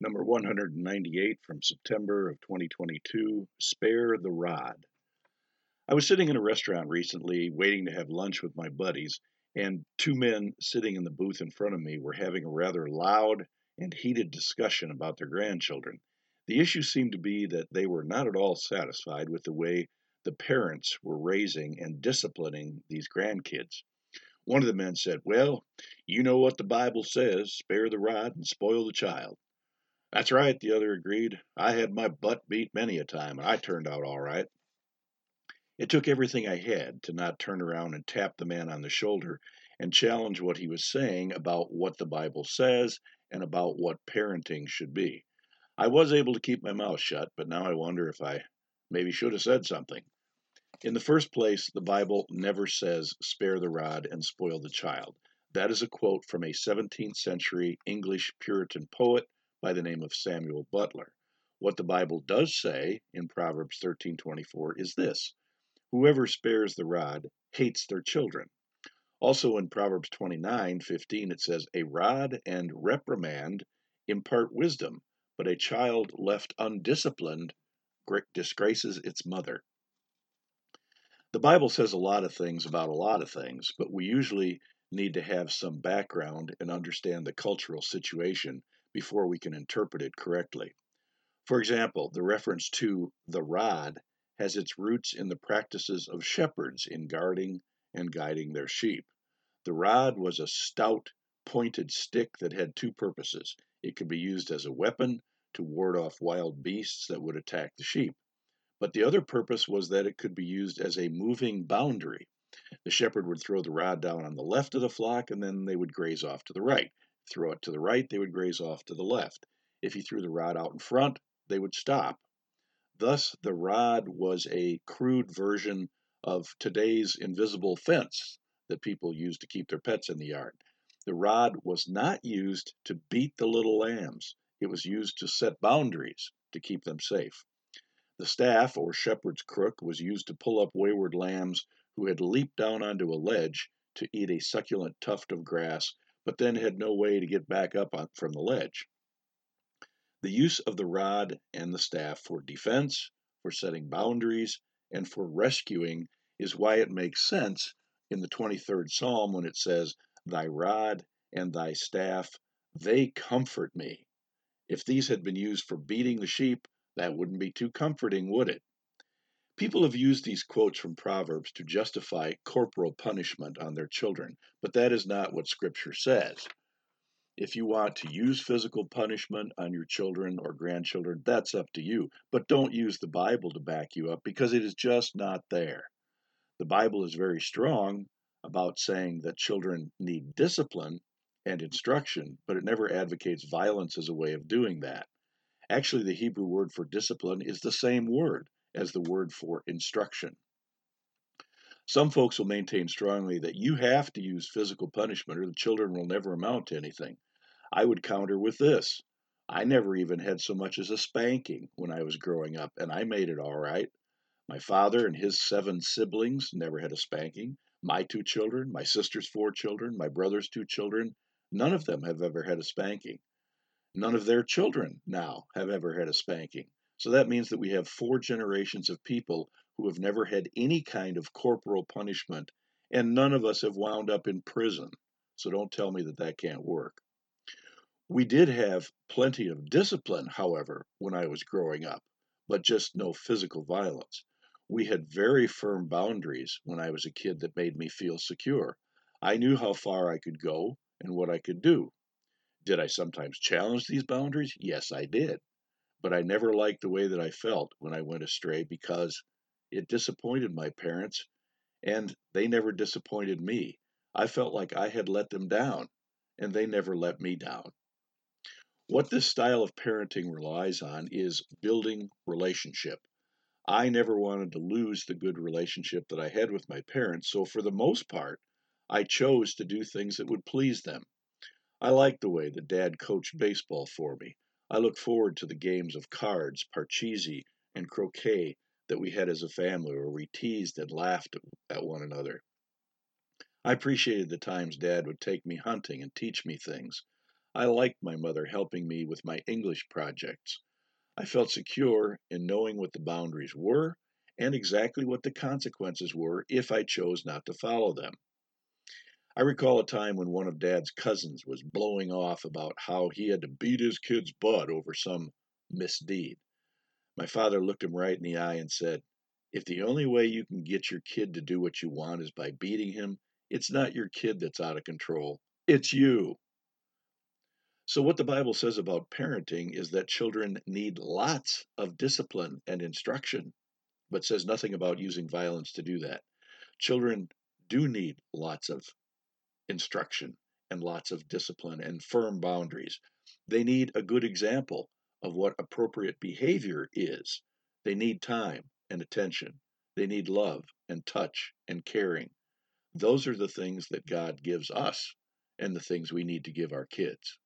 Number 198 from September of 2022 Spare the Rod. I was sitting in a restaurant recently waiting to have lunch with my buddies, and two men sitting in the booth in front of me were having a rather loud and heated discussion about their grandchildren. The issue seemed to be that they were not at all satisfied with the way the parents were raising and disciplining these grandkids. One of the men said, Well, you know what the Bible says spare the rod and spoil the child. That's right, the other agreed. I had my butt beat many a time, and I turned out all right. It took everything I had to not turn around and tap the man on the shoulder and challenge what he was saying about what the Bible says and about what parenting should be. I was able to keep my mouth shut, but now I wonder if I maybe should have said something. In the first place, the Bible never says spare the rod and spoil the child. That is a quote from a 17th century English Puritan poet by the name of Samuel Butler. What the Bible does say in Proverbs 13:24 is this: Whoever spares the rod hates their children. Also in Proverbs 29:15 it says, "A rod and reprimand impart wisdom, but a child left undisciplined disgraces its mother." The Bible says a lot of things about a lot of things, but we usually need to have some background and understand the cultural situation before we can interpret it correctly. For example, the reference to the rod has its roots in the practices of shepherds in guarding and guiding their sheep. The rod was a stout, pointed stick that had two purposes. It could be used as a weapon to ward off wild beasts that would attack the sheep. But the other purpose was that it could be used as a moving boundary. The shepherd would throw the rod down on the left of the flock, and then they would graze off to the right throw it to the right, they would graze off to the left. If he threw the rod out in front, they would stop. Thus, the rod was a crude version of today's invisible fence that people use to keep their pets in the yard. The rod was not used to beat the little lambs, it was used to set boundaries to keep them safe. The staff, or shepherd's crook, was used to pull up wayward lambs who had leaped down onto a ledge to eat a succulent tuft of grass but then had no way to get back up from the ledge. The use of the rod and the staff for defense, for setting boundaries, and for rescuing is why it makes sense in the 23rd Psalm when it says, Thy rod and thy staff, they comfort me. If these had been used for beating the sheep, that wouldn't be too comforting, would it? People have used these quotes from Proverbs to justify corporal punishment on their children, but that is not what Scripture says. If you want to use physical punishment on your children or grandchildren, that's up to you. But don't use the Bible to back you up because it is just not there. The Bible is very strong about saying that children need discipline and instruction, but it never advocates violence as a way of doing that. Actually, the Hebrew word for discipline is the same word as the word for instruction. Some folks will maintain strongly that you have to use physical punishment or the children will never amount to anything. I would counter with this I never even had so much as a spanking when I was growing up, and I made it all right. My father and his seven siblings never had a spanking. My two children, my sister's four children, my brother's two children, none of them have ever had a spanking. None of their children now have ever had a spanking. So that means that we have four generations of people who have never had any kind of corporal punishment, and none of us have wound up in prison. So don't tell me that that can't work. We did have plenty of discipline, however, when I was growing up, but just no physical violence. We had very firm boundaries when I was a kid that made me feel secure. I knew how far I could go and what I could do. Did I sometimes challenge these boundaries? Yes, I did but I never liked the way that I felt when I went astray because it disappointed my parents and they never disappointed me. I felt like I had let them down and they never let me down. What this style of parenting relies on is building relationship. I never wanted to lose the good relationship that I had with my parents, so for the most part, I chose to do things that would please them. I liked the way that dad coached baseball for me. I look forward to the games of cards, parcheesi, and croquet that we had as a family where we teased and laughed at one another. I appreciated the times Dad would take me hunting and teach me things. I liked my mother helping me with my English projects. I felt secure in knowing what the boundaries were and exactly what the consequences were if I chose not to follow them. I recall a time when one of Dad's cousins was blowing off about how he had to beat his kid's butt over some misdeed. My father looked him right in the eye and said, If the only way you can get your kid to do what you want is by beating him, it's not your kid that's out of control, it's you. So, what the Bible says about parenting is that children need lots of discipline and instruction, but says nothing about using violence to do that. Children do need lots of instruction and lots of discipline and firm boundaries. They need a good example of what appropriate behavior is. They need time and attention. They need love and touch and caring. Those are the things that God gives us and the things we need to give our kids.